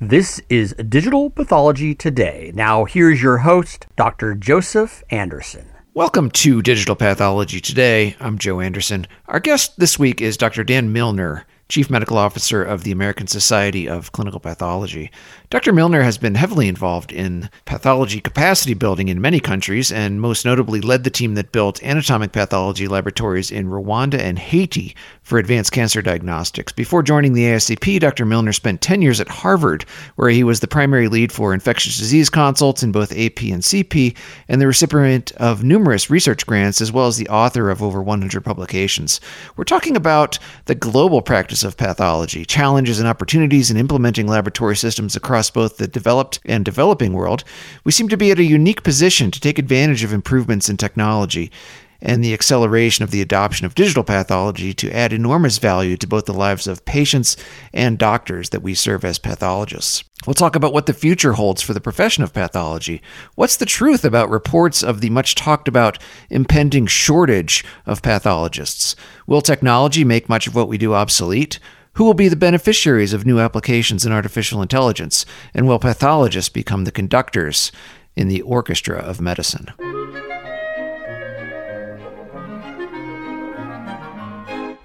This is Digital Pathology Today. Now, here's your host, Dr. Joseph Anderson. Welcome to Digital Pathology Today. I'm Joe Anderson. Our guest this week is Dr. Dan Milner. Chief Medical Officer of the American Society of Clinical Pathology. Dr. Milner has been heavily involved in pathology capacity building in many countries and most notably led the team that built anatomic pathology laboratories in Rwanda and Haiti for advanced cancer diagnostics. Before joining the ASCP, Dr. Milner spent 10 years at Harvard, where he was the primary lead for infectious disease consults in both AP and CP, and the recipient of numerous research grants, as well as the author of over 100 publications. We're talking about the global practice of pathology, challenges and opportunities in implementing laboratory systems across both the developed and developing world. We seem to be at a unique position to take advantage of improvements in technology and the acceleration of the adoption of digital pathology to add enormous value to both the lives of patients and doctors that we serve as pathologists. We'll talk about what the future holds for the profession of pathology. What's the truth about reports of the much talked about impending shortage of pathologists? Will technology make much of what we do obsolete? Who will be the beneficiaries of new applications in artificial intelligence? And will pathologists become the conductors in the orchestra of medicine?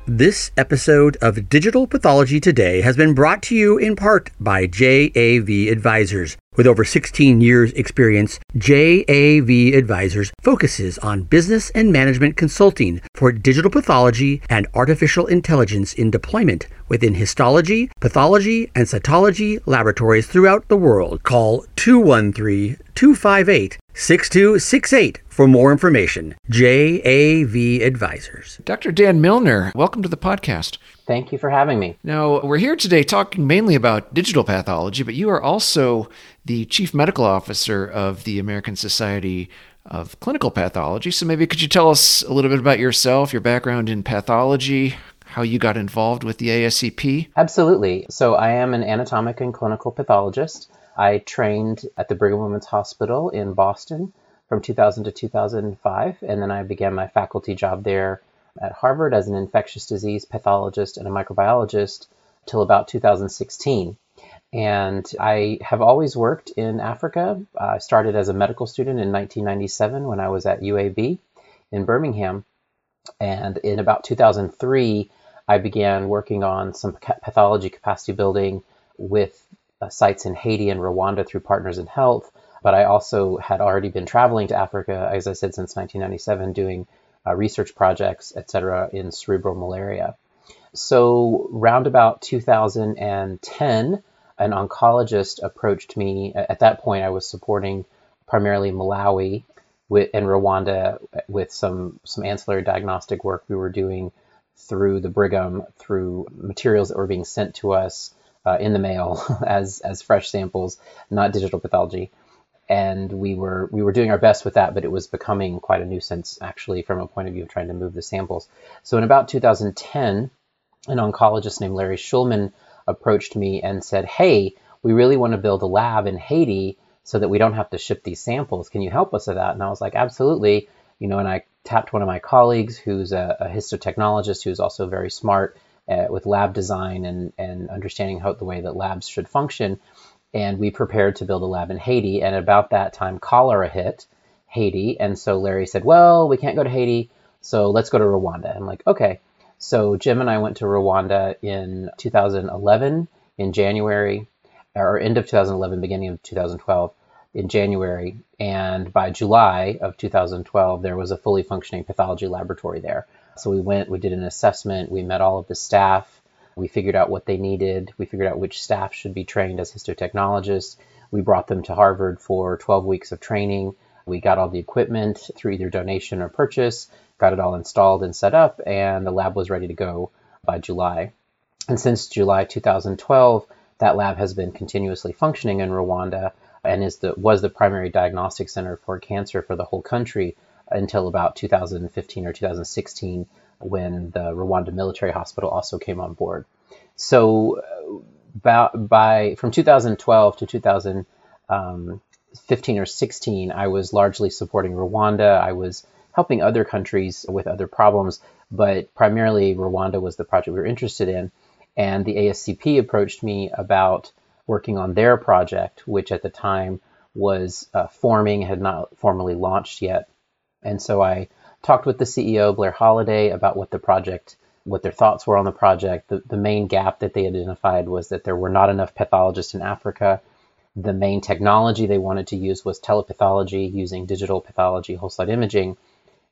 This episode of Digital Pathology Today has been brought to you in part by JAV Advisors. With over 16 years experience, JAV Advisors focuses on business and management consulting for digital pathology and artificial intelligence in deployment within histology, pathology, and cytology laboratories throughout the world. Call 213 258 6268 for more information. JAV Advisors. Dr. Dan Milner, welcome to the podcast. Thank you for having me. Now, we're here today talking mainly about digital pathology, but you are also the Chief Medical Officer of the American Society of Clinical Pathology. So maybe could you tell us a little bit about yourself, your background in pathology, how you got involved with the ASCP? Absolutely. So I am an anatomic and clinical pathologist. I trained at the Brigham Women's Hospital in Boston from 2000 to 2005, and then I began my faculty job there at Harvard as an infectious disease pathologist and a microbiologist till about 2016. And I have always worked in Africa. I started as a medical student in 1997 when I was at UAB in Birmingham. And in about 2003, I began working on some pathology capacity building with uh, sites in Haiti and Rwanda through Partners in Health. But I also had already been traveling to Africa, as I said, since 1997, doing uh, research projects, et cetera, in cerebral malaria. So, round about 2010, an oncologist approached me. At that point, I was supporting primarily Malawi with, and Rwanda with some, some ancillary diagnostic work we were doing through the Brigham, through materials that were being sent to us uh, in the mail as, as fresh samples, not digital pathology and we were we were doing our best with that, but it was becoming quite a nuisance actually from a point of view of trying to move the samples. So in about 2010, an oncologist named Larry Shulman approached me and said, "Hey, we really want to build a lab in Haiti so that we don't have to ship these samples. Can you help us with that?" And I was like, "Absolutely." You know, and I tapped one of my colleagues who's a, a histotechnologist who's also very smart uh, with lab design and, and understanding how the way that labs should function and we prepared to build a lab in Haiti. And about that time, cholera hit Haiti. And so Larry said, Well, we can't go to Haiti, so let's go to Rwanda. I'm like, Okay. So Jim and I went to Rwanda in 2011 in January, or end of 2011, beginning of 2012 in January. And by July of 2012, there was a fully functioning pathology laboratory there. So we went, we did an assessment, we met all of the staff, we figured out what they needed. We figured out which staff should be trained as histotechnologists. We brought them to Harvard for 12 weeks of training. We got all the equipment through either donation or purchase, got it all installed and set up, and the lab was ready to go by July. And since July 2012, that lab has been continuously functioning in Rwanda and is the, was the primary diagnostic center for cancer for the whole country until about 2015 or 2016 when the Rwanda Military Hospital also came on board. So, about by from 2012 to 2015 or 16, I was largely supporting Rwanda. I was helping other countries with other problems, but primarily Rwanda was the project we were interested in. And the ASCP approached me about working on their project, which at the time was uh, forming, had not formally launched yet. And so I talked with the CEO, Blair Holladay, about what the project, what their thoughts were on the project. The, the main gap that they identified was that there were not enough pathologists in Africa. The main technology they wanted to use was telepathology using digital pathology whole slide imaging.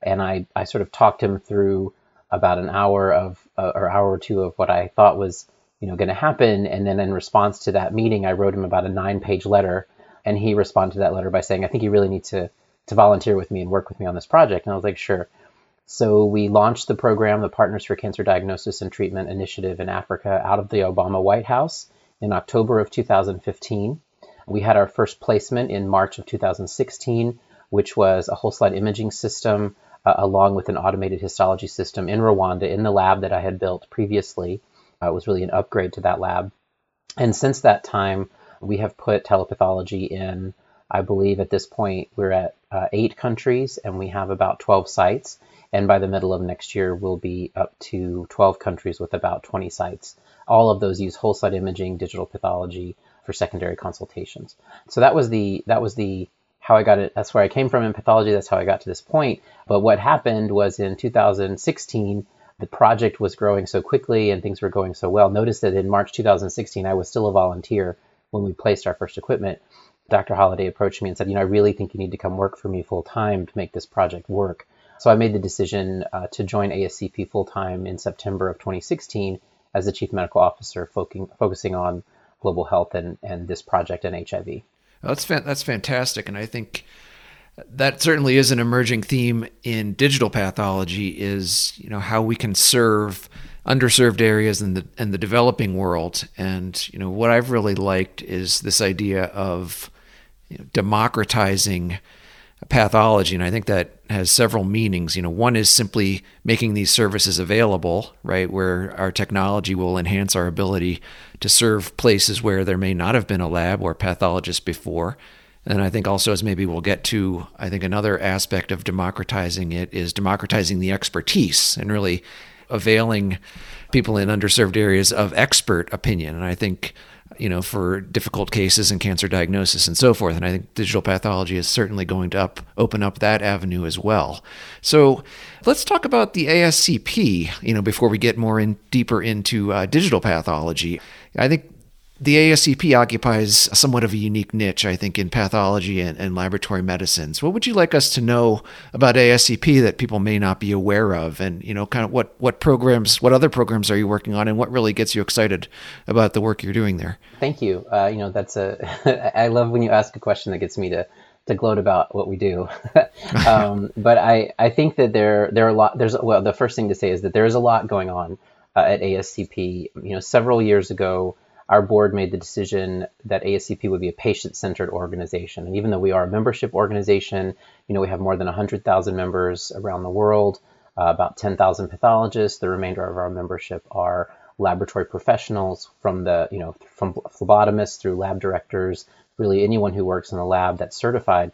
And I, I sort of talked him through about an hour of, uh, or hour or two of what I thought was, you know, going to happen. And then in response to that meeting, I wrote him about a nine page letter and he responded to that letter by saying, I think you really need to, to volunteer with me and work with me on this project. And I was like, sure. So we launched the program, the Partners for Cancer Diagnosis and Treatment Initiative in Africa, out of the Obama White House in October of 2015. We had our first placement in March of 2016, which was a whole slide imaging system uh, along with an automated histology system in Rwanda in the lab that I had built previously. Uh, it was really an upgrade to that lab. And since that time, we have put telepathology in, I believe at this point, we're at uh, eight countries and we have about 12 sites. And by the middle of next year, we'll be up to 12 countries with about 20 sites. All of those use whole slide imaging, digital pathology for secondary consultations. So that was the that was the how I got it. That's where I came from in pathology. That's how I got to this point. But what happened was in 2016, the project was growing so quickly and things were going so well. Notice that in March 2016, I was still a volunteer when we placed our first equipment, Dr. Holladay approached me and said, you know, I really think you need to come work for me full time to make this project work. So I made the decision uh, to join ASCP full time in September of 2016 as the chief medical officer, focusing, focusing on global health and, and this project and HIV. Well, that's that's fantastic, and I think that certainly is an emerging theme in digital pathology. Is you know how we can serve underserved areas in the in the developing world. And you know what I've really liked is this idea of you know, democratizing pathology, and I think that has several meanings. You know, one is simply making these services available, right, where our technology will enhance our ability to serve places where there may not have been a lab or pathologist before. And I think also, as maybe we'll get to, I think another aspect of democratizing it is democratizing the expertise and really availing people in underserved areas of expert opinion. And I think, you know, for difficult cases and cancer diagnosis and so forth. And I think digital pathology is certainly going to up, open up that avenue as well. So let's talk about the ASCP, you know, before we get more in deeper into uh, digital pathology. I think the ASCP occupies somewhat of a unique niche, I think, in pathology and, and, laboratory medicines. What would you like us to know about ASCP that people may not be aware of? And, you know, kind of what, what programs, what other programs are you working on and what really gets you excited about the work you're doing there? Thank you. Uh, you know, that's a, I love when you ask a question that gets me to, to gloat about what we do. um, but I, I think that there, there are a lot, there's, well, the first thing to say is that there is a lot going on uh, at ASCP. You know, several years ago, our board made the decision that ASCP would be a patient-centered organization. And even though we are a membership organization, you know, we have more than 100,000 members around the world, uh, about 10,000 pathologists. The remainder of our membership are laboratory professionals from the, you know, from phlebotomists through lab directors, really anyone who works in the lab that's certified.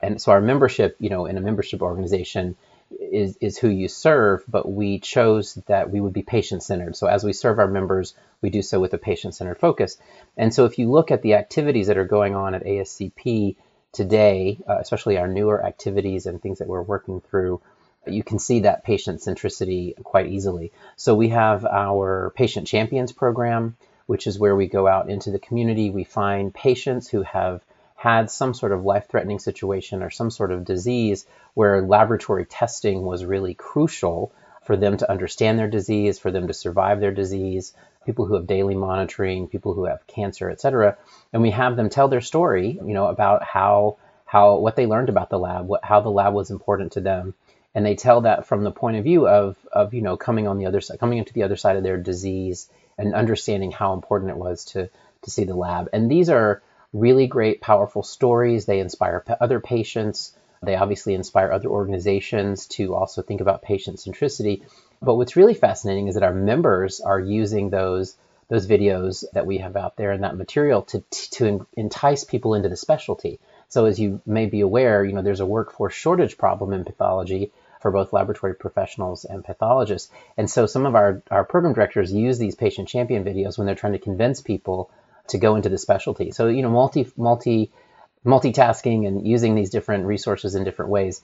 And so our membership, you know, in a membership organization is, is who you serve, but we chose that we would be patient centered. So as we serve our members, we do so with a patient centered focus. And so if you look at the activities that are going on at ASCP today, uh, especially our newer activities and things that we're working through, you can see that patient centricity quite easily. So we have our Patient Champions program, which is where we go out into the community. We find patients who have had some sort of life threatening situation or some sort of disease where laboratory testing was really crucial for them to understand their disease, for them to survive their disease, people who have daily monitoring, people who have cancer, et cetera. And we have them tell their story, you know, about how how what they learned about the lab, what how the lab was important to them. And they tell that from the point of view of of, you know, coming on the other side, coming into the other side of their disease and understanding how important it was to to see the lab. And these are really great, powerful stories. They inspire other patients. They obviously inspire other organizations to also think about patient centricity. But what's really fascinating is that our members are using those those videos that we have out there and that material to to entice people into the specialty. So as you may be aware, you know there's a workforce shortage problem in pathology for both laboratory professionals and pathologists. And so some of our, our program directors use these patient champion videos when they're trying to convince people to go into the specialty. So you know, multi multi multitasking and using these different resources in different ways,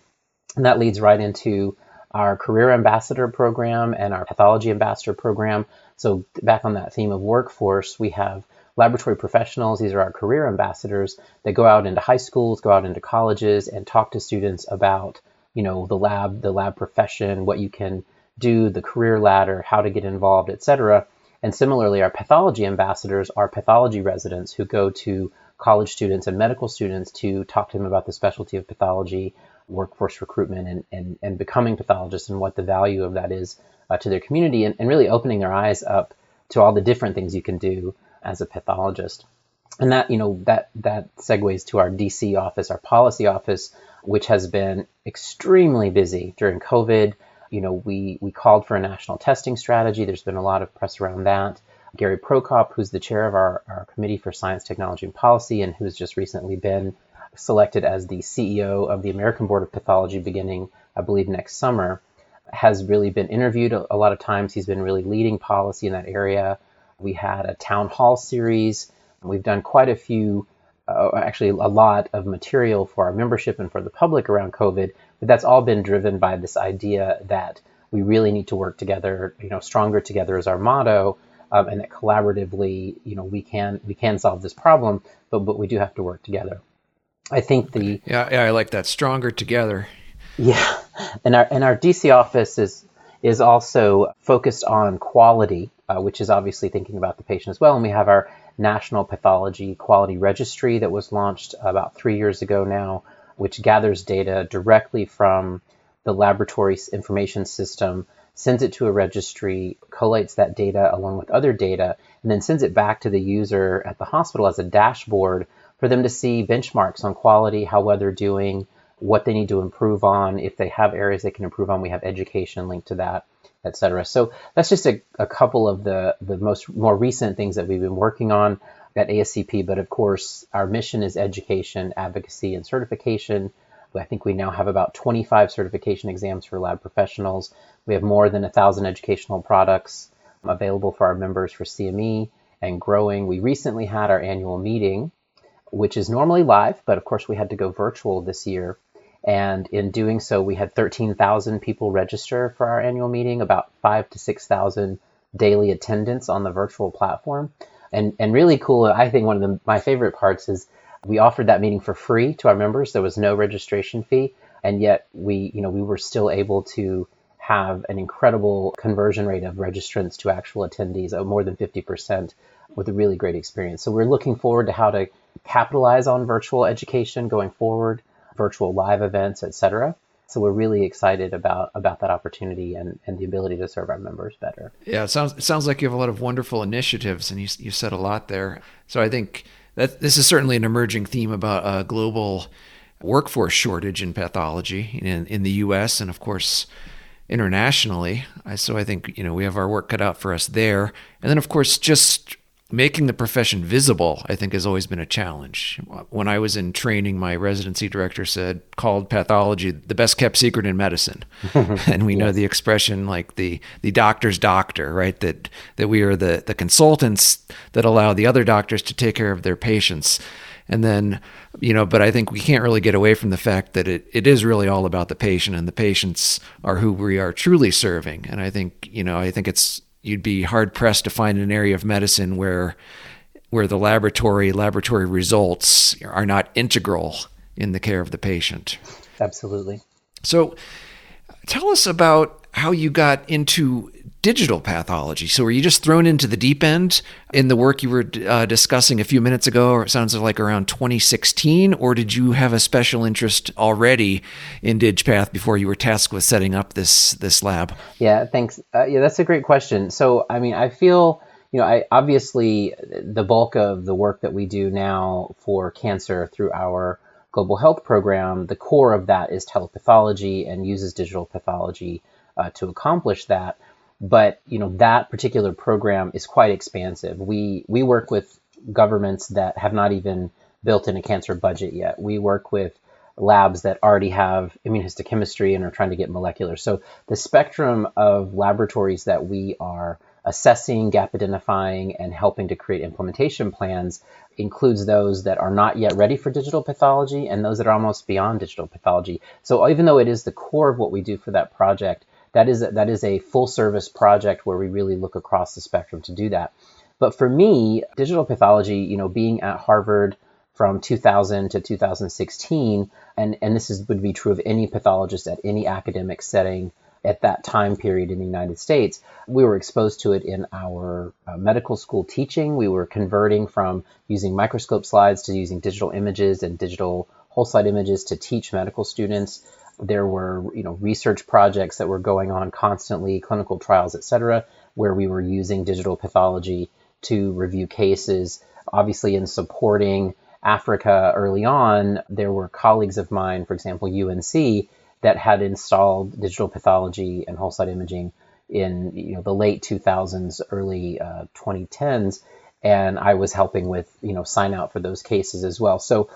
and that leads right into our career ambassador program and our pathology ambassador program. So back on that theme of workforce, we have laboratory professionals. These are our career ambassadors that go out into high schools, go out into colleges, and talk to students about you know the lab, the lab profession, what you can do, the career ladder, how to get involved, etc. And similarly, our pathology ambassadors are pathology residents who go to college students and medical students to talk to them about the specialty of pathology, workforce recruitment, and, and, and becoming pathologists and what the value of that is uh, to their community, and, and really opening their eyes up to all the different things you can do as a pathologist. And that, you know, that that segues to our DC office, our policy office, which has been extremely busy during COVID. You know, we we called for a national testing strategy. There's been a lot of press around that. Gary Procop, who's the chair of our, our Committee for Science, Technology, and Policy, and who's just recently been selected as the CEO of the American Board of Pathology beginning, I believe, next summer, has really been interviewed a, a lot of times. He's been really leading policy in that area. We had a town hall series. We've done quite a few, uh, actually, a lot of material for our membership and for the public around COVID. But that's all been driven by this idea that we really need to work together. You know, stronger together is our motto, um, and that collaboratively, you know, we can we can solve this problem. But but we do have to work together. I think the yeah, yeah I like that stronger together. Yeah, and our and our DC office is is also focused on quality, uh, which is obviously thinking about the patient as well. And we have our National Pathology Quality Registry that was launched about three years ago now, which gathers data directly from the laboratory's information system, sends it to a registry, collates that data along with other data, and then sends it back to the user at the hospital as a dashboard for them to see benchmarks on quality, how well they're doing, what they need to improve on. If they have areas they can improve on, we have education linked to that, et cetera. So that's just a, a couple of the, the most more recent things that we've been working on at ASCP. But of course, our mission is education, advocacy, and certification. I think we now have about 25 certification exams for lab professionals. We have more than a thousand educational products available for our members for CME and growing. We recently had our annual meeting, which is normally live, but of course we had to go virtual this year. And in doing so, we had 13,000 people register for our annual meeting, about five to 6,000 daily attendance on the virtual platform. And, and really cool, I think one of the, my favorite parts is we offered that meeting for free to our members. There was no registration fee. And yet we, you know, we were still able to have an incredible conversion rate of registrants to actual attendees of more than 50% with a really great experience. So we're looking forward to how to capitalize on virtual education going forward virtual live events, etc. So we're really excited about about that opportunity and, and the ability to serve our members better. Yeah, it sounds it sounds like you have a lot of wonderful initiatives, and you you said a lot there. So I think that this is certainly an emerging theme about a global workforce shortage in pathology in in the U.S. and of course internationally. So I think you know we have our work cut out for us there, and then of course just making the profession visible, I think, has always been a challenge. When I was in training, my residency director said, called pathology the best kept secret in medicine. and we yes. know the expression like the, the doctor's doctor, right? That, that we are the, the consultants that allow the other doctors to take care of their patients. And then, you know, but I think we can't really get away from the fact that it, it is really all about the patient and the patients are who we are truly serving. And I think, you know, I think it's you'd be hard pressed to find an area of medicine where where the laboratory laboratory results are not integral in the care of the patient. Absolutely. So tell us about how you got into digital pathology. So were you just thrown into the deep end in the work you were uh, discussing a few minutes ago, or it sounds like around 2016, or did you have a special interest already in DigPath before you were tasked with setting up this this lab? Yeah, thanks. Uh, yeah, that's a great question. So I mean, I feel you know, I obviously the bulk of the work that we do now for cancer through our global health program, the core of that is telepathology and uses digital pathology uh, to accomplish that but you know that particular program is quite expansive. We we work with governments that have not even built in a cancer budget yet. We work with labs that already have immunohistochemistry and are trying to get molecular. So the spectrum of laboratories that we are assessing, gap identifying, and helping to create implementation plans includes those that are not yet ready for digital pathology and those that are almost beyond digital pathology. So even though it is the core of what we do for that project, that is a, that is a full service project where we really look across the spectrum to do that. But for me, digital pathology, you know, being at Harvard from 2000 to 2016, and, and this is, would be true of any pathologist at any academic setting at that time period in the United States, we were exposed to it in our uh, medical school teaching. We were converting from using microscope slides to using digital images and digital whole slide images to teach medical students. There were, you know, research projects that were going on constantly, clinical trials, et cetera, where we were using digital pathology to review cases. Obviously, in supporting Africa early on, there were colleagues of mine, for example, UNC, that had installed digital pathology and whole slide imaging in you know the late 2000s, early uh, 2010s, and I was helping with you know sign out for those cases as well. So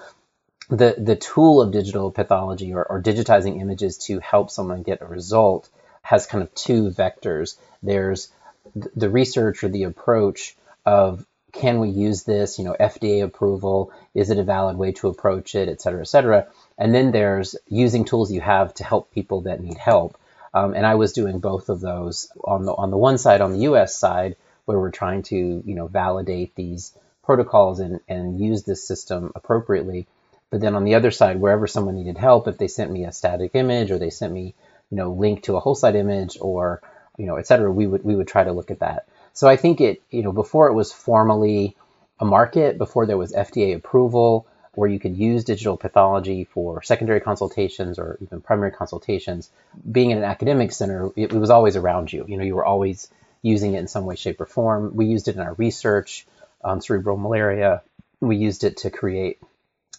the the tool of digital pathology or, or digitizing images to help someone get a result has kind of two vectors. There's the research or the approach of can we use this, you know, FDA approval, is it a valid way to approach it, et cetera, et cetera. And then there's using tools you have to help people that need help. Um, and I was doing both of those on the on the one side, on the U.S. side, where we're trying to you know validate these protocols and and use this system appropriately. But then on the other side, wherever someone needed help, if they sent me a static image or they sent me you know link to a whole slide image or you know et cetera, we would we would try to look at that. So I think it you know before it was formally a market, before there was FDA approval where you could use digital pathology for secondary consultations or even primary consultations. Being in an academic center, it, it, was always around you. You know, you were always using it in some way, shape, or form. We used it in our research on cerebral malaria. We used it to create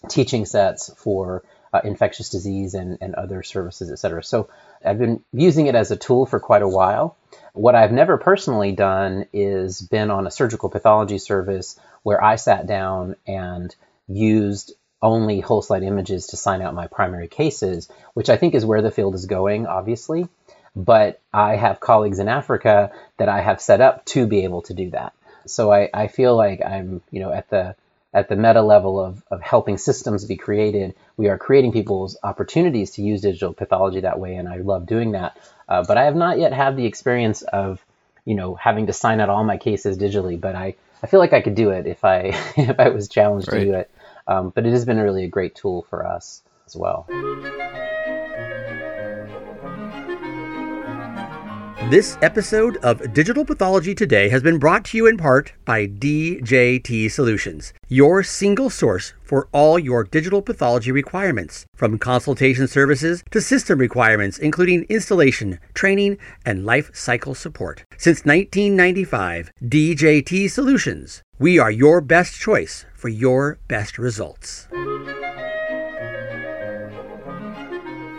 teaching sets for uh, infectious disease and, and other services, et cetera. So I've been using it as a tool for quite a while. What I've never personally done is been on a surgical pathology service where I sat down and used only whole slide images to sign out my primary cases, which I think is where the field is going, obviously. But I have colleagues in Africa that I have set up to be able to do that. So I, I feel like I'm, you know, at the at the meta level of, of helping systems be created, we are creating people's opportunities to use digital pathology that way, and I love doing that. Uh, but I have not yet had the experience of, you know, having to sign out all my cases digitally. But I, I feel like I could do it if I if I was challenged right. to do it. Um, but it has been really a great tool for us as well. This episode of Digital Pathology Today has been brought to you in part by DJT Solutions, your single source for all your digital pathology requirements, from consultation services to system requirements, including installation, training, and life cycle support. Since 1995, DJT Solutions, we are your best choice for your best results.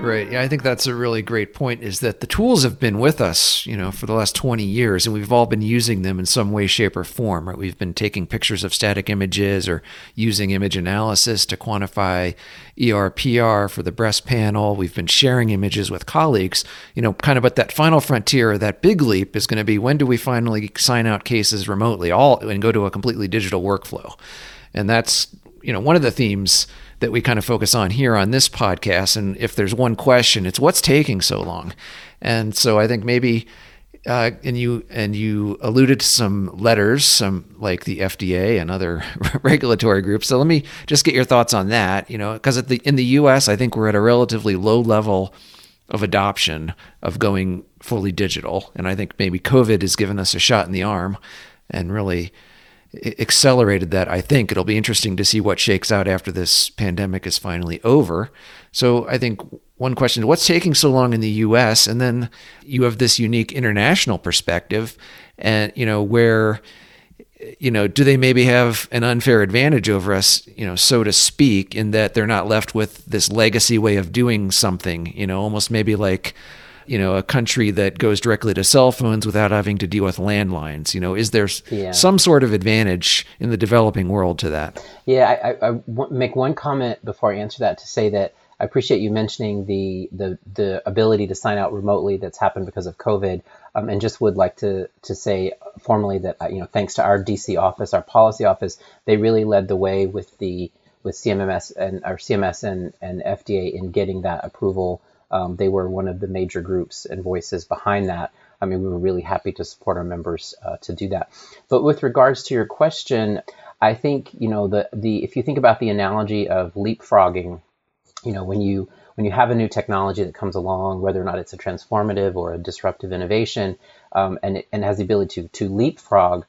Right. Yeah, I think that's a really great point is that the tools have been with us, you know, for the last 20 years and we've all been using them in some way shape or form, right? We've been taking pictures of static images or using image analysis to quantify ERPR for the breast panel. We've been sharing images with colleagues, you know, kind of but that final frontier, that big leap is going to be when do we finally sign out cases remotely all and go to a completely digital workflow? And that's, you know, one of the themes that we kind of focus on here on this podcast. And if there's one question, it's what's taking so long? And so I think maybe, uh, and you and you alluded to some letters, some like the FDA and other regulatory groups. So let me just get your thoughts on that. You know, because in the U.S., I think we're at a relatively low level of adoption of going fully digital, and I think maybe COVID has given us a shot in the arm and really accelerated that. I think it'll be interesting to see what shakes out after this pandemic is finally over. So I think one question what's taking so long in the US? And then you have this unique international perspective, and, you know, where you know, do they maybe have an unfair advantage over us, you know, so to speak, in that they're not left with this legacy way of doing something, you know, almost maybe like you know a country that goes directly to cell phones without having to deal with landlines you know is there yeah. some sort of advantage in the developing world to that yeah I, I, I make one comment before i answer that to say that i appreciate you mentioning the, the the ability to sign out remotely that's happened because of covid Um, and just would like to to say formally that uh, you know thanks to our DC office, our policy office, they really led the way with the with CMMS and our CMS and, and FDA in getting that approval. Um, they were one of the major groups and voices behind that. I mean, we were really happy to support our members uh, to do that. But with regards to your question, I think you know the the if you think about the analogy of leapfrogging, you know when you when you have a new technology that comes along, whether or not it's a transformative or a disruptive innovation, um, and it, and has the ability to to leapfrog.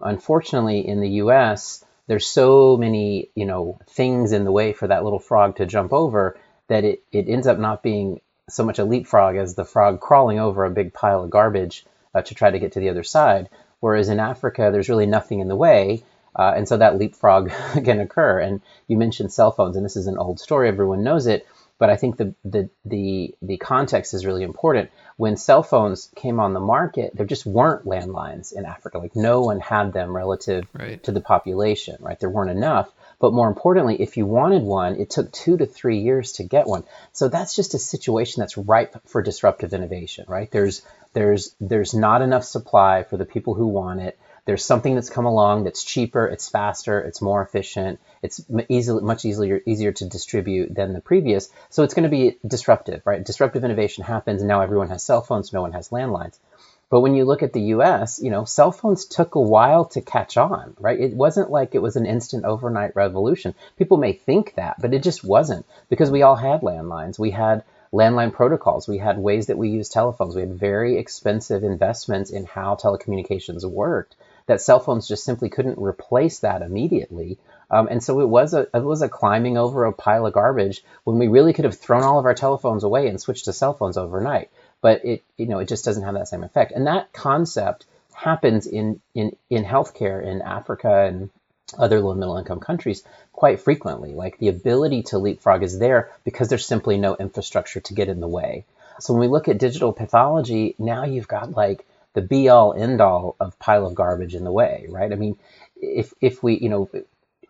Unfortunately, in the U.S., there's so many you know things in the way for that little frog to jump over that it, it ends up not being so much a leapfrog as the frog crawling over a big pile of garbage uh, to try to get to the other side. Whereas in Africa, there's really nothing in the way. Uh, and so that leapfrog can occur. And you mentioned cell phones, and this is an old story, everyone knows it. But I think the, the, the, the context is really important. When cell phones came on the market, there just weren't landlines in Africa. Like no one had them relative right. to the population, right? There weren't enough. But more importantly, if you wanted one, it took two to three years to get one. So that's just a situation that's ripe for disruptive innovation, right? There's there's there's not enough supply for the people who want it there's something that's come along that's cheaper, it's faster, it's more efficient, it's easily much easier easier to distribute than the previous. So it's going to be disruptive, right? Disruptive innovation happens, and now everyone has cell phones, no one has landlines. But when you look at the U.S., you know, cell phones took a while to catch on, right? It wasn't like it was an instant overnight revolution. People may think that, but it just wasn't because we all had landlines. We had landline protocols. We had ways that we used telephones. We had very expensive investments in how telecommunications worked that cell phones just simply couldn't replace that immediately. Um, and so it was a it was a climbing over a pile of garbage when we really could have thrown all of our telephones away and switched to cell phones overnight. But it you know it just doesn't have that same effect. And that concept happens in in in healthcare in Africa and other low middle income countries quite frequently. Like the ability to leapfrog is there because there's simply no infrastructure to get in the way. So when we look at digital pathology, now you've got like the be all end all of pile of garbage in the way, right? I mean, if if we you know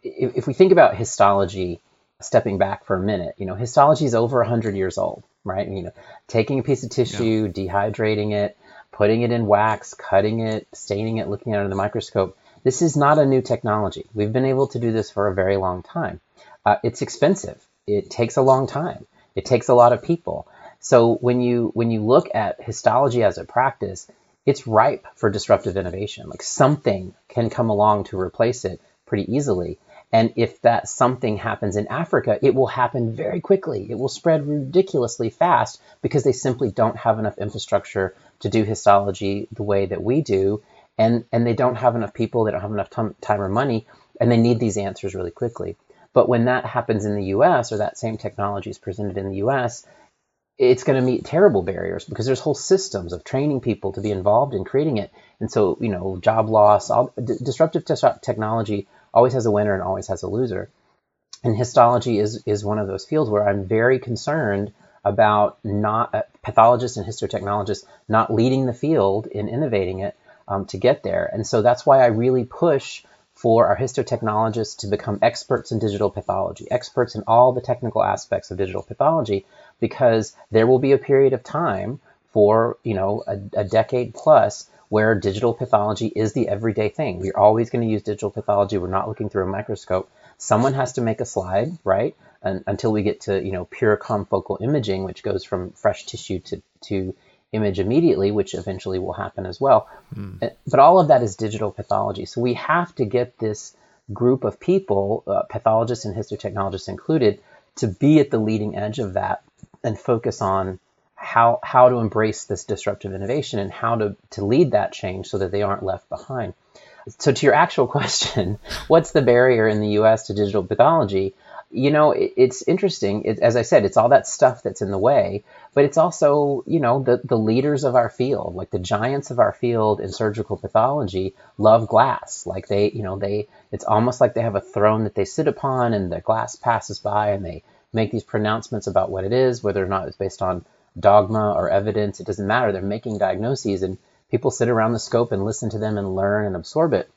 if, if we think about histology, stepping back for a minute, you know, histology is over hundred years old, right? You know, taking a piece of tissue, yeah. dehydrating it, putting it in wax, cutting it, staining it, looking at it under the microscope. This is not a new technology. We've been able to do this for a very long time. Uh, it's expensive. It takes a long time. It takes a lot of people. So when you when you look at histology as a practice, it's ripe for disruptive innovation. Like something can come along to replace it pretty easily. And if that something happens in Africa, it will happen very quickly. It will spread ridiculously fast because they simply don't have enough infrastructure to do histology the way that we do. And, and they don't have enough people, they don't have enough time, time or money, and they need these answers really quickly. But when that happens in the US or that same technology is presented in the US, it's going to meet terrible barriers because there's whole systems of training people to be involved in creating it. And so, you know, job loss, all, d- disruptive te- technology always has a winner and always has a loser. And histology is, is one of those fields where I'm very concerned about not uh, pathologists and histotechnologists not leading the field in innovating it um, to get there. And so that's why I really push for our histotechnologists to become experts in digital pathology, experts in all the technical aspects of digital pathology, because there will be a period of time for you know a, a decade plus where digital pathology is the everyday thing. We're always going to use digital pathology. We're not looking through a microscope. Someone has to make a slide, right? And, until we get to you know pure confocal imaging, which goes from fresh tissue to to image immediately, which eventually will happen as well. Mm. But all of that is digital pathology. So we have to get this group of people, uh, pathologists and histotechnologists included, to be at the leading edge of that and focus on how how to embrace this disruptive innovation and how to to lead that change so that they aren't left behind. So to your actual question, what's the barrier in the U.S. to digital pathology? You know, it, it's interesting. It, as I said, it's all that stuff that's in the way, but it's also you know the the leaders of our field, like the giants of our field in surgical pathology, love glass. Like they, you know, they it's almost like they have a throne that they sit upon, and the glass passes by, and they make these pronouncements about what it is, whether or not it's based on dogma or evidence. It doesn't matter. They're making diagnoses, and people sit around the scope and listen to them and learn and absorb it.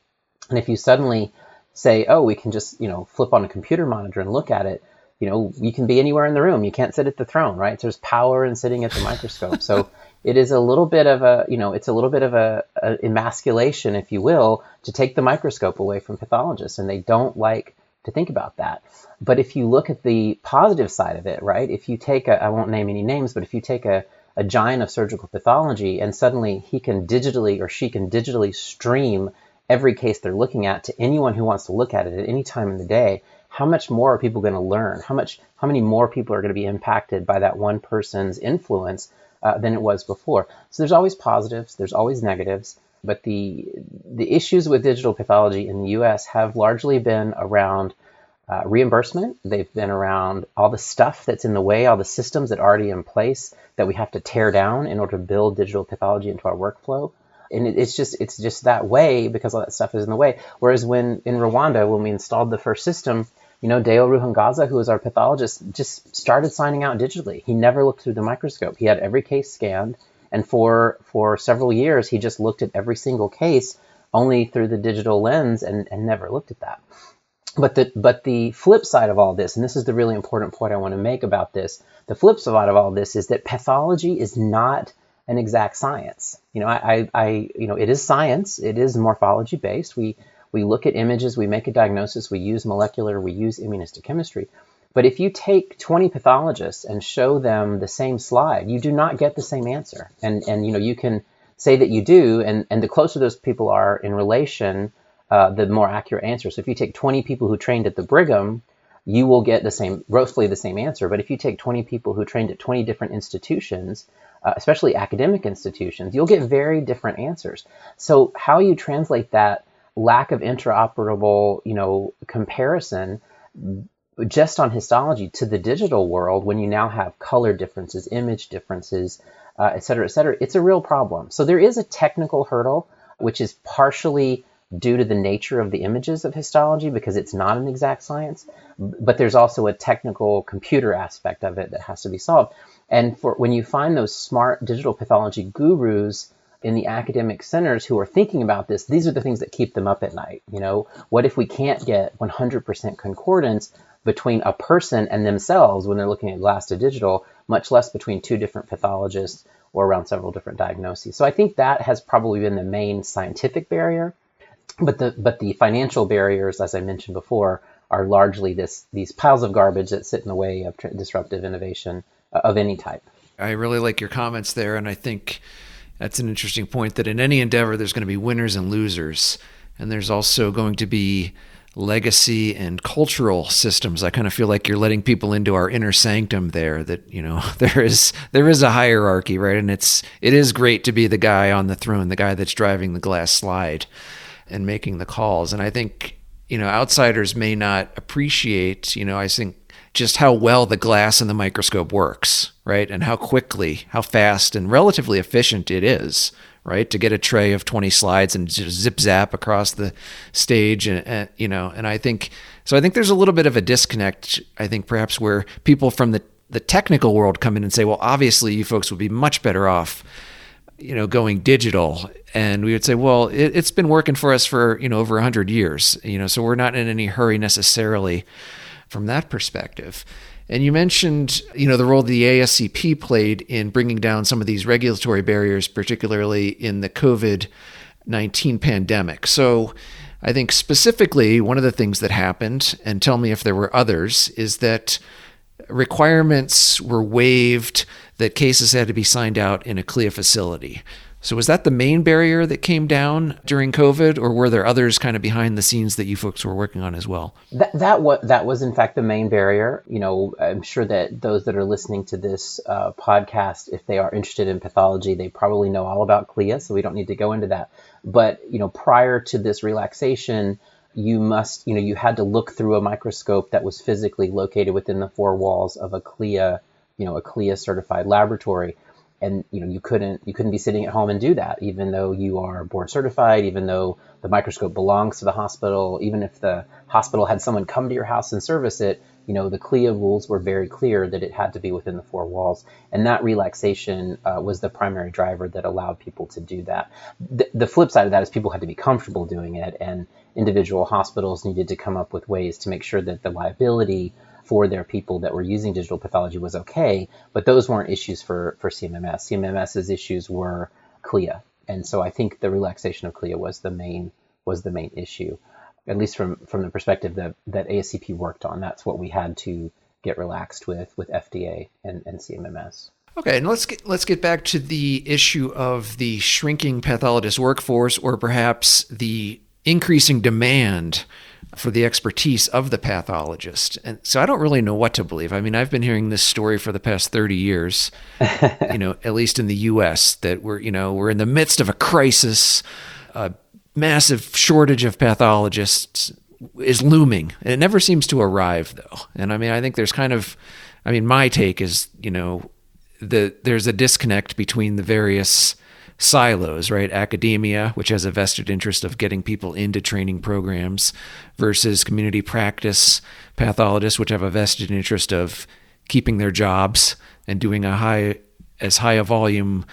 And if you suddenly say, "Oh, we can just you know flip on a computer monitor and look at it," you know, you can be anywhere in the room. You can't sit at the throne, right? There's power in sitting at the microscope. So it is a little bit of a you know it's a little bit of a, a emasculation if you will to take the microscope away from pathologists and they don't like to think about that but if you look at the positive side of it right if you take a i won't name any names but if you take a, a giant of surgical pathology and suddenly he can digitally or she can digitally stream every case they're looking at to anyone who wants to look at it at any time in the day how much more are people going to learn how much how many more people are going to be impacted by that one person's influence uh, than it was before. So there's always positives, there's always negatives, but the the issues with digital pathology in the U.S. have largely been around uh, reimbursement. They've been around all the stuff that's in the way, all the systems that are already in place that we have to tear down in order to build digital pathology into our workflow. And it, it's just it's just that way because all that stuff is in the way. Whereas when in Rwanda, when we installed the first system, you know, Deo Ruhangaza, who was our pathologist, just started signing out digitally. He never looked through the microscope. He had every case scanned, and for for several years, he just looked at every single case only through the digital lens and, and never looked at that. But the but the flip side of all this, and this is the really important point I want to make about this, the flip side of all this is that pathology is not an exact science. You know, I, I, I you know, it is science. It is morphology based. We we look at images, we make a diagnosis, we use molecular, we use immunohistochemistry. But if you take 20 pathologists and show them the same slide, you do not get the same answer. And, and you know, you can say that you do, and, and the closer those people are in relation, uh, the more accurate answer. So if you take 20 people who trained at the Brigham, you will get the same, roughly the same answer. But if you take 20 people who trained at 20 different institutions, uh, especially academic institutions, you'll get very different answers. So how you translate that lack of interoperable, you know, comparison just on histology to the digital world when you now have color differences, image differences, uh, et cetera, et cetera, it's a real problem. So there is a technical hurdle, which is partially due to the nature of the images of histology because it's not an exact science, but there's also a technical computer aspect of it that has to be solved. And for when you find those smart digital pathology gurus in the academic centers who are thinking about this, these are the things that keep them up at night. You know, what if we can't get 100% concordance between a person and themselves when they're looking at glass to digital, much less between two different pathologists or around several different diagnoses. So I think that has probably been the main scientific barrier. But the but the financial barriers, as I mentioned before, are largely this these piles of garbage that sit in the way of disruptive innovation uh, of any type. I really like your comments there, and I think that's an interesting point that in any endeavor, there's going to be winners and losers. And there's also going to be legacy and cultural systems. I kind of feel like you're letting people into our inner sanctum there that, you know, there is there is a hierarchy, right? And it's it is great to be the guy on the throne, the guy that's driving the glass slide and making the calls. And I think, you know, outsiders may not appreciate, you know, I think just how well the glass and the microscope works, right? And how quickly, how fast and relatively efficient it is, right? To get a tray of 20 slides and just zip zap across the stage and, and, you know, and I think so I think there's a little bit of a disconnect, I think perhaps where people from the the technical world come in and say, "Well, obviously you folks would be much better off you know going digital and we would say well it, has been working for us for you know over 100 years you know so we're not in any hurry necessarily from that perspective. And you mentioned, you know, the role the ASCP played in bringing down some of these regulatory barriers, particularly in the COVID 19 pandemic. So, I think specifically one of the things that happened, and tell me if there were others, is that requirements were waived that cases had to be signed out in a CLIA facility. So was that the main barrier that came down during COVID, or were there others kind of behind the scenes that you folks were working on as well? That that was that was in fact the main barrier. You know, I'm sure that those that are listening to this uh, podcast, if they are interested in pathology, they probably know all about CLIA, so we don't need to go into that. But you know, prior to this relaxation, you must you know you had to look through a microscope that was physically located within the four walls of a CLIA, you know, a CLIA certified laboratory. And you know you couldn't you couldn't be sitting at home and do that even though you are board certified even though the microscope belongs to the hospital even if the hospital had someone come to your house and service it you know the CLIA rules were very clear that it had to be within the four walls. And that relaxation uh, was the primary driver that allowed people to do that. The, the flip side of that is people had to be comfortable doing it and individual hospitals needed to come up with ways to make sure that the liability for their people that were using digital pathology was okay, but those weren't issues for, for CMMS. CMMS's issues were CLIA. And so I think the relaxation of CLIA was the main was the main issue, at least from, from the perspective that, that ASCP worked on. That's what we had to get relaxed with with FDA and, and CMMS. Okay, and let's get let's get back to the issue of the shrinking pathologist workforce, or perhaps the increasing demand for the expertise of the pathologist. And so I don't really know what to believe. I mean, I've been hearing this story for the past 30 years, you know, at least in the US that we're, you know, we're in the midst of a crisis, a massive shortage of pathologists is looming. And it never seems to arrive though. And I mean, I think there's kind of I mean, my take is, you know, the there's a disconnect between the various silos, right? Academia, which has a vested interest of getting people into training programs, versus community practice pathologists, which have a vested interest of keeping their jobs and doing a high as high a volume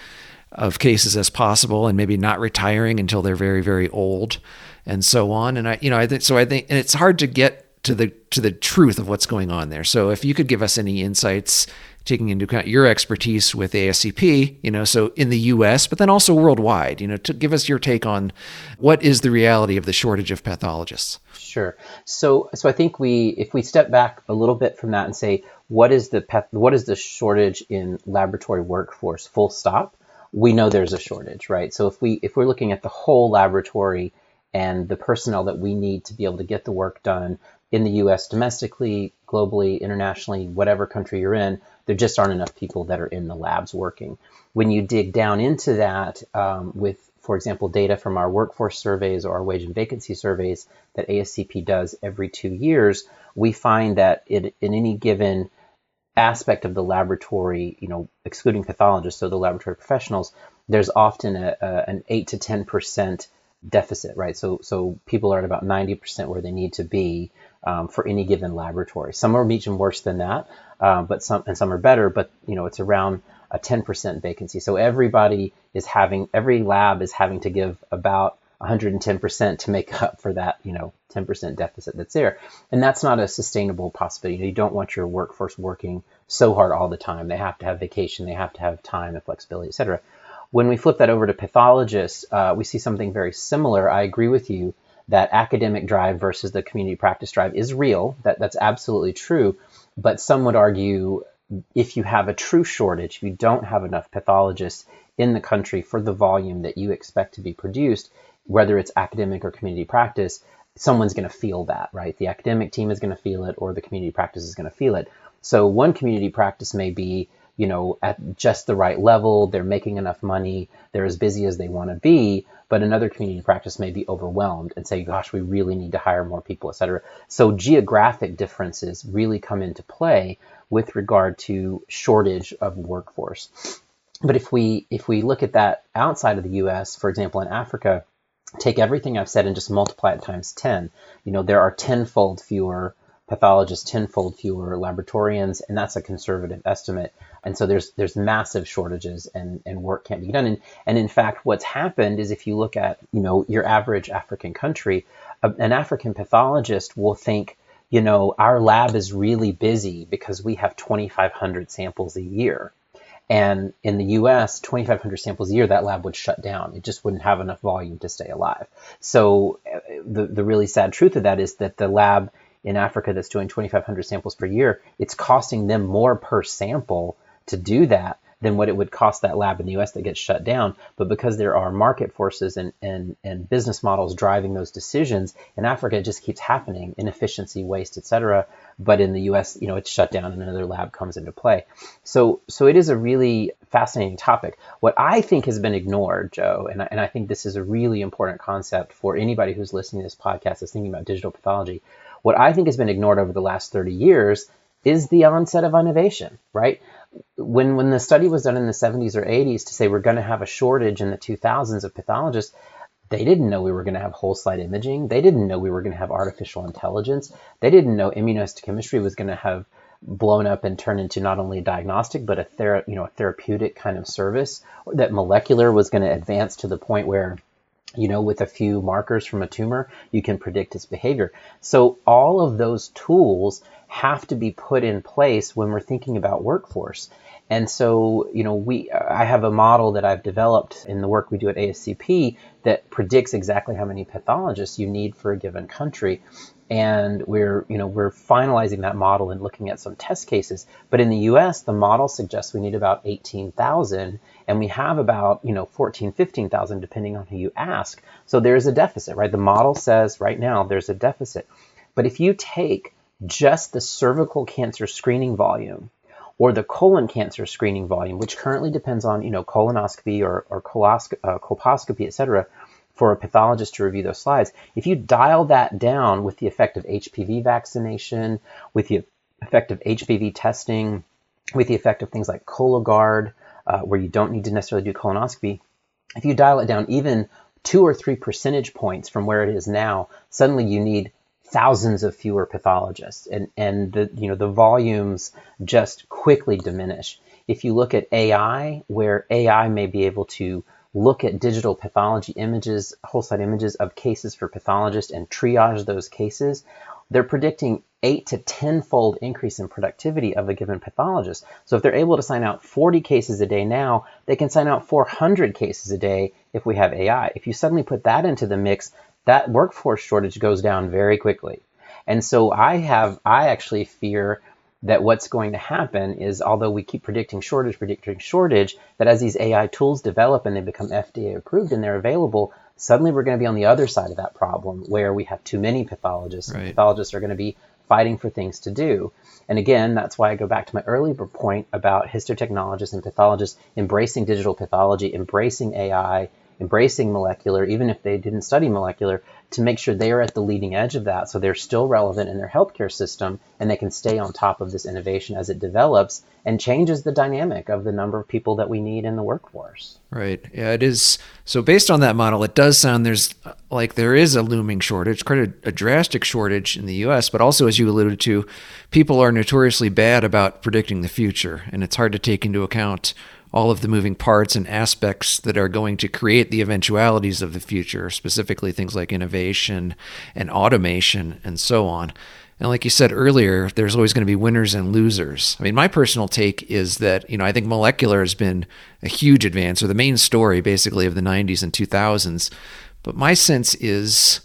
of cases as possible and maybe not retiring until they're very very old and so on and i you know i think so i think and it's hard to get to the to the truth of what's going on there so if you could give us any insights taking into account your expertise with ASCP, you know, so in the US, but then also worldwide, you know, to give us your take on what is the reality of the shortage of pathologists. Sure. So, so I think we, if we step back a little bit from that and say, what is the path, what is the shortage in laboratory workforce? Full stop. We know there's a shortage, right? So if we, if we're looking at the whole laboratory and the personnel that we need to be able to get the work done in the U.S. domestically, globally, internationally, whatever country you're in, there just aren't enough people that are in the labs working. When you dig down into that um, with, for example, data from our workforce surveys or our wage and vacancy surveys that ASCP does every two years, we find that it, in any given aspect of the laboratory, you know, excluding pathologists, so the laboratory professionals, there's often a, a, an 8 to 10 percent deficit, right? So, so people are at about 90 percent where they need to be um, for any given laboratory. Some are even worse than that, uh, but some and some are better. But you know, it's around a 10% vacancy. So everybody is having every lab is having to give about 110% to make up for that, you know, 10% deficit that's there. And that's not a sustainable possibility. You, know, you don't want your workforce working so hard all the time. They have to have vacation, they have to have time and flexibility, et cetera. When we flip that over to pathologists, uh, we see something very similar. I agree with you that academic drive versus the community practice drive is real. That that's absolutely true. But some would argue if you have a true shortage, if you don't have enough pathologists in the country for the volume that you expect to be produced, whether it's academic or community practice, someone's going to feel that, right? The academic team is going to feel it, or the community practice is going to feel it. So one community practice may be you know, at just the right level. They're making enough money. They're as busy as they want to be. But another community practice may be overwhelmed and say, gosh, we really need to hire more people, et cetera. So geographic differences really come into play with regard to shortage of workforce. But if we if we look at that outside of the US, for example, in Africa, take everything I've said and just multiply it times 10. You know, there are tenfold fewer pathologists, tenfold fewer laboratorians, and that's a conservative estimate. And so there's there's massive shortages and, and work can't be done. And, and in fact, what's happened is if you look at you know your average African country, a, an African pathologist will think, you know, our lab is really busy because we have 2,500 samples a year. And in the US, 2,500 samples a year, that lab would shut down. It just wouldn't have enough volume to stay alive. So uh, the, the really sad truth of that is that the lab in Africa that's doing 2,500 samples per year, it's costing them more per sample to do that than what it would cost that lab in the US that gets shut down. But because there are market forces and, and, and business models driving those decisions, in Africa it just keeps happening, inefficiency, waste, etc. But in the US, you know, it's shut down and another lab comes into play. So so it is a really fascinating topic. What I think has been ignored, Joe, and I, and I think this is a really important concept for anybody who's listening to this podcast is thinking about digital pathology. What I think has been ignored over the last 30 years is the onset of innovation, right? When when the study was done in the 70s or 80s to say we're going to have a shortage in the 2000s of pathologists, they didn't know we were going to have whole slide imaging. They didn't know we were going to have artificial intelligence. They didn't know immunohistochemistry was going to have blown up and turned into not only a diagnostic but a thera- you know a therapeutic kind of service. That molecular was going to advance to the point where you know, with a few markers from a tumor, you can predict its behavior. So all of those tools have to be put in place when we're thinking about workforce. And so, you know, we I have a model that I've developed in the work we do at ASCP that predicts exactly how many pathologists you need for a given country. And we're, you know, we're finalizing that model and looking at some test cases. But in the US, the model suggests we need about 18,000 and we have about, you know, 14, 15,000 depending on who you ask. So there's a deficit, right? The model says right now there's a deficit. But if you take just the cervical cancer screening volume or the colon cancer screening volume, which currently depends on you know colonoscopy or, or colosc- uh, colposcopy, et cetera, for a pathologist to review those slides. If you dial that down with the effect of HPV vaccination, with the effect of HPV testing, with the effect of things like Cologuard, uh, where you don't need to necessarily do colonoscopy, if you dial it down even two or three percentage points from where it is now, suddenly you need thousands of fewer pathologists and, and the you know the volumes just quickly diminish. If you look at AI, where AI may be able to look at digital pathology images, whole slide images of cases for pathologists and triage those cases, they're predicting eight to tenfold increase in productivity of a given pathologist. So if they're able to sign out 40 cases a day now, they can sign out 400 cases a day if we have AI. If you suddenly put that into the mix, that workforce shortage goes down very quickly. And so I have, I actually fear that what's going to happen is, although we keep predicting shortage, predicting shortage, that as these AI tools develop and they become FDA approved and they're available, suddenly we're going to be on the other side of that problem where we have too many pathologists. Right. Pathologists are going to be fighting for things to do. And again, that's why I go back to my earlier point about histotechnologists and pathologists embracing digital pathology, embracing AI, embracing molecular, even if they didn't study molecular, to make sure they are at the leading edge of that so they're still relevant in their healthcare system and they can stay on top of this innovation as it develops and changes the dynamic of the number of people that we need in the workforce. Right. Yeah, it is. So based on that model, it does sound there's like there is a looming shortage, quite a, a drastic shortage in the US, but also as you alluded to, people are notoriously bad about predicting the future and it's hard to take into account all of the moving parts and aspects that are going to create the eventualities of the future, specifically things like innovation and automation and so on. And like you said earlier, there's always going to be winners and losers. I mean, my personal take is that, you know, I think molecular has been a huge advance or the main story basically of the 90s and 2000s. But my sense is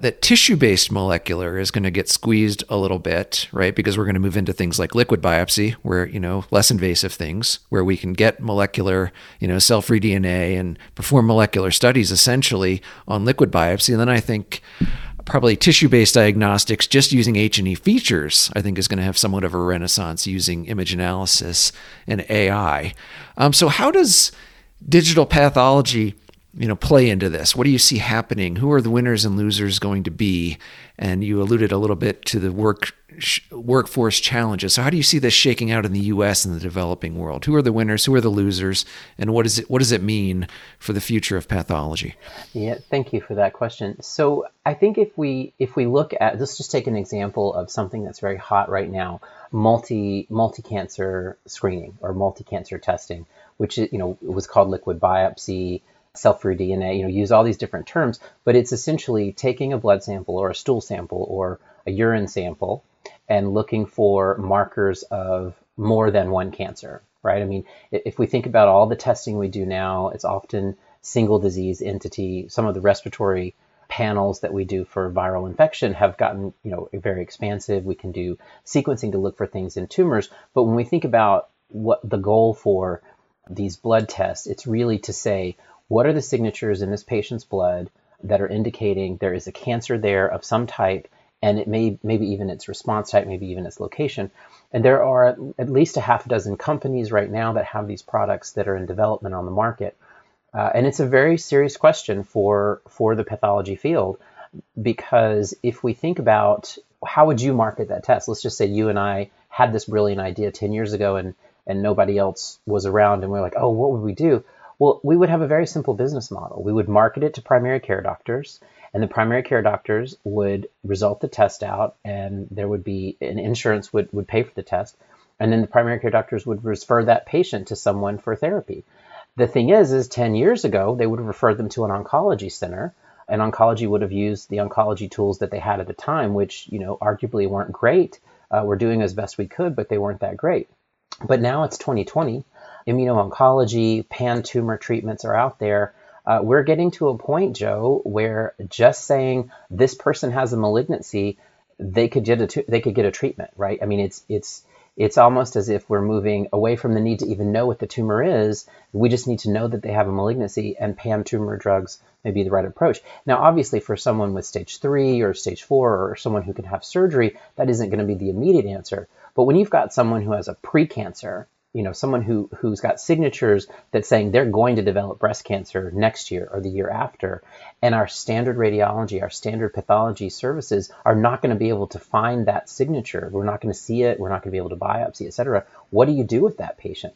that tissue based molecular is going to get squeezed a little bit, right? Because we're going to move into things like liquid biopsy, where, you know, less invasive things, where we can get molecular, you know, cell free DNA and perform molecular studies essentially on liquid biopsy. And then I think probably tissue based diagnostics just using H&E features, I think is going to have somewhat of a renaissance using image analysis and AI. Um, so, how does digital pathology you know play into this? What do you see happening? Who are the winners and losers going to be? And you alluded a little bit to the work workforce challenges. So how do you see this shaking out in the US and the developing world? Who are the winners? Who are the losers? And what is it what does it mean for the future of pathology? Yeah thank you for that question. So i think if we if we look at let's just take an example of something that's very hot right now multi multi cancer screening or multi cancer testing which you know was called liquid biopsy cell-free DNA, you know, use all these different terms, but it's essentially taking a blood sample or a stool sample or a urine sample and looking for markers of more than one cancer, right? I mean, if we think about all the testing we do now, it's often single disease entity. Some of the respiratory panels that we do for viral infection have gotten, you know, very expansive. We can do sequencing to look for things in tumors, but when we think about what the goal for these blood tests, it's really to say what are the signatures in this patient's blood that are indicating there is a cancer there of some type and it may maybe even its response type maybe even its location. And there are at least a half a dozen companies right now that have these products that are in development on the market. Uh, and it's a very serious question for for the pathology field because if we think about how would you market that test? Let's just say you and i had this brilliant idea 10 years ago and and nobody else was around and we're like oh what would we do well, we would have a very simple business model. We would market it to primary care doctors, and the primary care doctors would result the test out, and there would be an insurance would, would pay for the test, and then the primary care doctors would refer that patient to someone for therapy. The thing is, is 10 years ago, they would have referred them to an oncology center, and oncology would have used the oncology tools that they had at the time, which, you know, arguably weren't great uh, were doing as best we could, but they weren't that great. But now it's 2020. Immuno-oncology, pan tumor treatments are out there. Uh, we're getting to a point, Joe, where just saying this person has a malignancy, they could get a they could get a treatment, right? I mean, it's it's it's almost as if we're moving away from the need to even know what the tumor is. We just need to know that they have a malignancy, and pan tumor drugs may be the right approach. Now, obviously, for someone with stage three or stage four, or someone who can have surgery, that isn't going to be the immediate answer. But when you've got someone who has a precancer, you know, someone who who's got signatures that's saying they're going to develop breast cancer next year or the year after, and our standard radiology, our standard pathology services are not going to be able to find that signature. We're not going to see it. We're not going to be able to biopsy, et cetera. What do you do with that patient?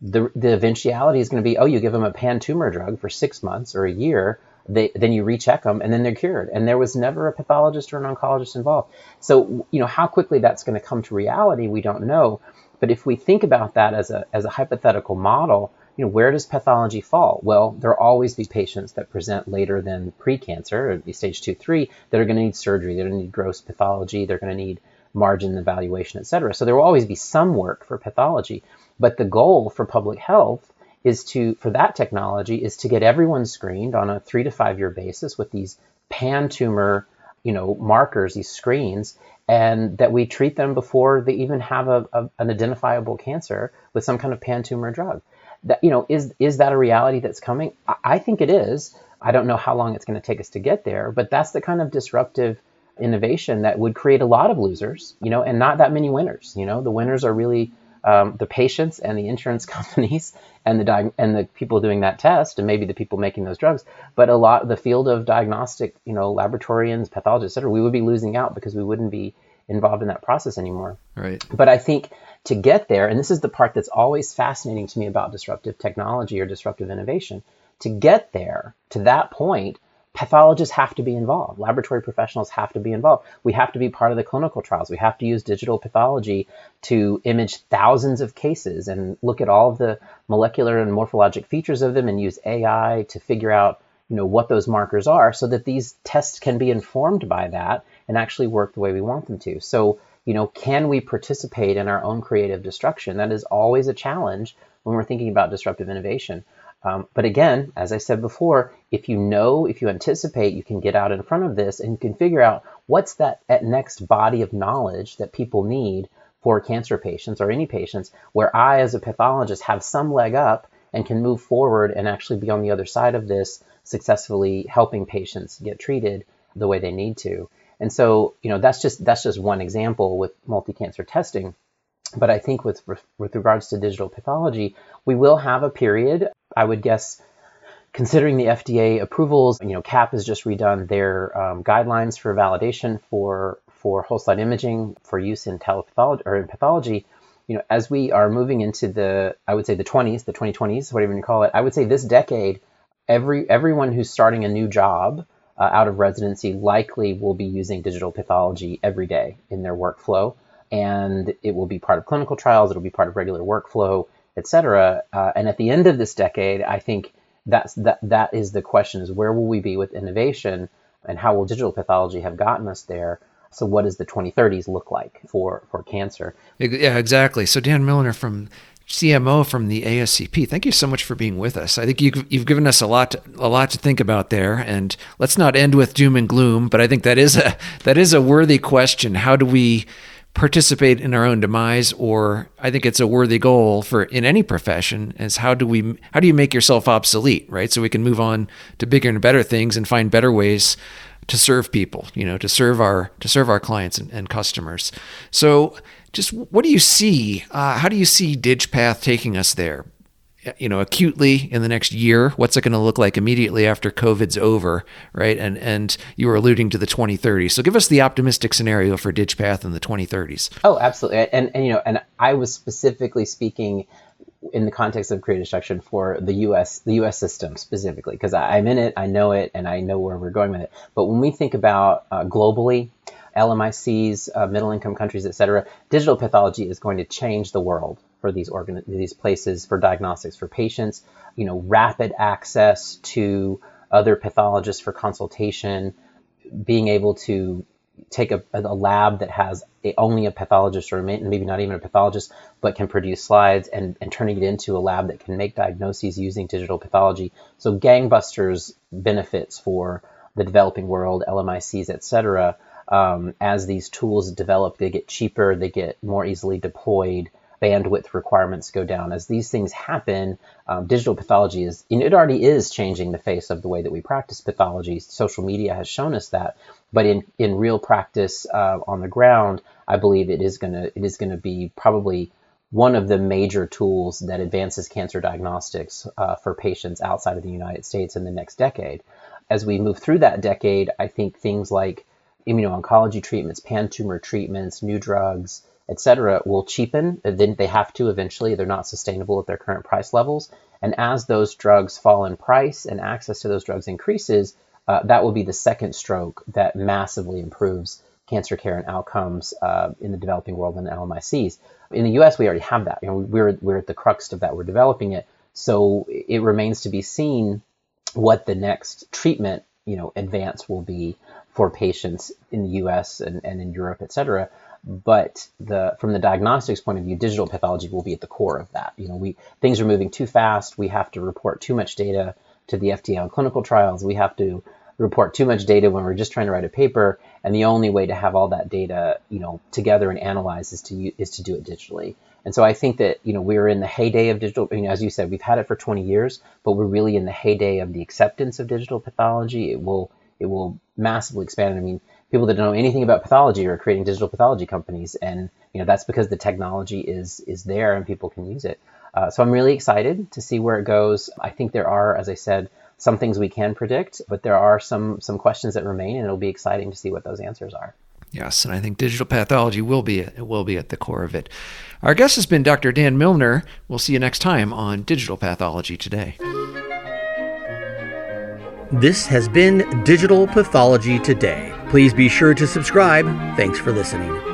The, the eventuality is going to be, oh, you give them a pan tumor drug for six months or a year, they, then you recheck them and then they're cured. And there was never a pathologist or an oncologist involved. So, you know, how quickly that's going to come to reality, we don't know. But if we think about that as a, as a hypothetical model, you know, where does pathology fall? Well, there'll always be patients that present later than precancer, or stage two, three, that are going to need surgery. They're going to need gross pathology. They're going to need margin evaluation, et cetera. So there will always be some work for pathology. But the goal for public health is to, for that technology, is to get everyone screened on a three to five year basis with these pan tumor, you know, markers, these screens, and that we treat them before they even have a, a, an identifiable cancer with some kind of pan tumor drug. That you know is is that a reality that's coming? I, I think it is. I don't know how long it's going to take us to get there, but that's the kind of disruptive innovation that would create a lot of losers, you know, and not that many winners. You know, the winners are really um, the patients and the insurance companies and the di- and the people doing that test and maybe the people making those drugs. But a lot the field of diagnostic, you know, laboratorians, pathologists, etc., we would be losing out because we wouldn't be involved in that process anymore. Right. But I think to get there, and this is the part that's always fascinating to me about disruptive technology or disruptive innovation, to get there to that point, pathologists have to be involved. Laboratory professionals have to be involved. We have to be part of the clinical trials. We have to use digital pathology to image thousands of cases and look at all of the molecular and morphologic features of them and use AI to figure out you know what those markers are so that these tests can be informed by that and actually work the way we want them to. So, you know, can we participate in our own creative destruction? That is always a challenge when we're thinking about disruptive innovation. Um, but again, as I said before, if you know, if you anticipate, you can get out in front of this and you can figure out what's that next body of knowledge that people need for cancer patients or any patients where I, as a pathologist, have some leg up and can move forward and actually be on the other side of this, successfully helping patients get treated the way they need to. And so, you know, that's just that's just one example with multi-cancer testing. But I think with with regards to digital pathology, we will have a period I would guess considering the FDA approvals, you know, CAP has just redone their um, guidelines for validation for for whole slide imaging for use in telepathology or in pathology. You know, as we are moving into the, I would say the 20s, the 2020s, whatever you call it, I would say this decade, every everyone who's starting a new job uh, out of residency likely will be using digital pathology every day in their workflow, and it will be part of clinical trials. It'll be part of regular workflow etc. Uh, and at the end of this decade, I think that's that that is the question: is where will we be with innovation, and how will digital pathology have gotten us there? So, what does the 2030s look like for for cancer? Yeah, exactly. So, Dan Milner from CMO from the ASCP. Thank you so much for being with us. I think you've, you've given us a lot to, a lot to think about there. And let's not end with doom and gloom, but I think that is a that is a worthy question. How do we participate in our own demise or i think it's a worthy goal for in any profession is how do we how do you make yourself obsolete right? So we can move on to bigger and better things and find better ways to serve people you know to serve our to serve our clients and, and customers. So just what do you see uh, how do you see digpath taking us there you know acutely in the next year what's it going to look like immediately after covid's over right? And and you were alluding to the 2030s so give us the optimistic scenario for digpath in the 2030s oh absolutely. And, and you know and i was specifically speaking in the context of creative destruction for the us the us system specifically because i'm in it i know it and i know where we're going with it. But when we think about uh, globally LMICs, uh, middle income countries, et cetera, digital pathology is going to change the world for these organ- these places for diagnostics for patients. You know, rapid access to other pathologists for consultation, being able to take a, a lab that has a, only a pathologist or maybe not even a pathologist, but can produce slides and, and turning it into a lab that can make diagnoses using digital pathology. So gangbusters benefits for the developing world, LMICs, et cetera. Um, as these tools develop, they get cheaper, they get more easily deployed, bandwidth requirements go down. As these things happen, um, digital pathology is, it already is changing the face of the way that we practice pathology. Social media has shown us that. But in, in real practice uh, on the ground, I believe it is going to it is going to be probably one of the major tools that advances cancer diagnostics uh, for patients outside of the United States in the next decade. As we move through that decade, I think things like immuno-oncology treatments, pan-tumor treatments, new drugs, et cetera, will cheapen. Then they have to eventually. They're not sustainable at their current price levels. And as those drugs fall in price and access to those drugs increases, uh, that will be the second stroke that massively improves cancer care and outcomes uh, in the developing world and LMICs. In the U.S., we already have that. You know, we're we're at the crux of that. We're developing it, so it remains to be seen what the next treatment you know advance will be for patients in the U.S. and, and in Europe, et cetera. But the from the diagnostics point of view, digital pathology will be at the core of that. You know, we things are moving too fast. We have to report too much data to the FDA on clinical trials. We have to report too much data when we're just trying to write a paper, and the only way to have all that data, you know, together and analyze is to is to do it digitally. And so I think that you know we're in the heyday of digital. You know, as you said, we've had it for 20 years, but we're really in the heyday of the acceptance of digital pathology. It will it will massively expand. I mean, people that don't know anything about pathology are creating digital pathology companies, and you know that's because the technology is is there and people can use it. Uh, so I'm really excited to see where it goes. I think there are, as I said, some things we can predict, but there are some some questions that remain, and it'll be exciting to see what those answers are. Yes, and I think digital pathology will be it will be at the core of it. Our guest has been Dr. Dan Milner. We'll see you next time on Digital Pathology Today. This has been Digital Pathology Today. Please be sure to subscribe. Thanks for listening.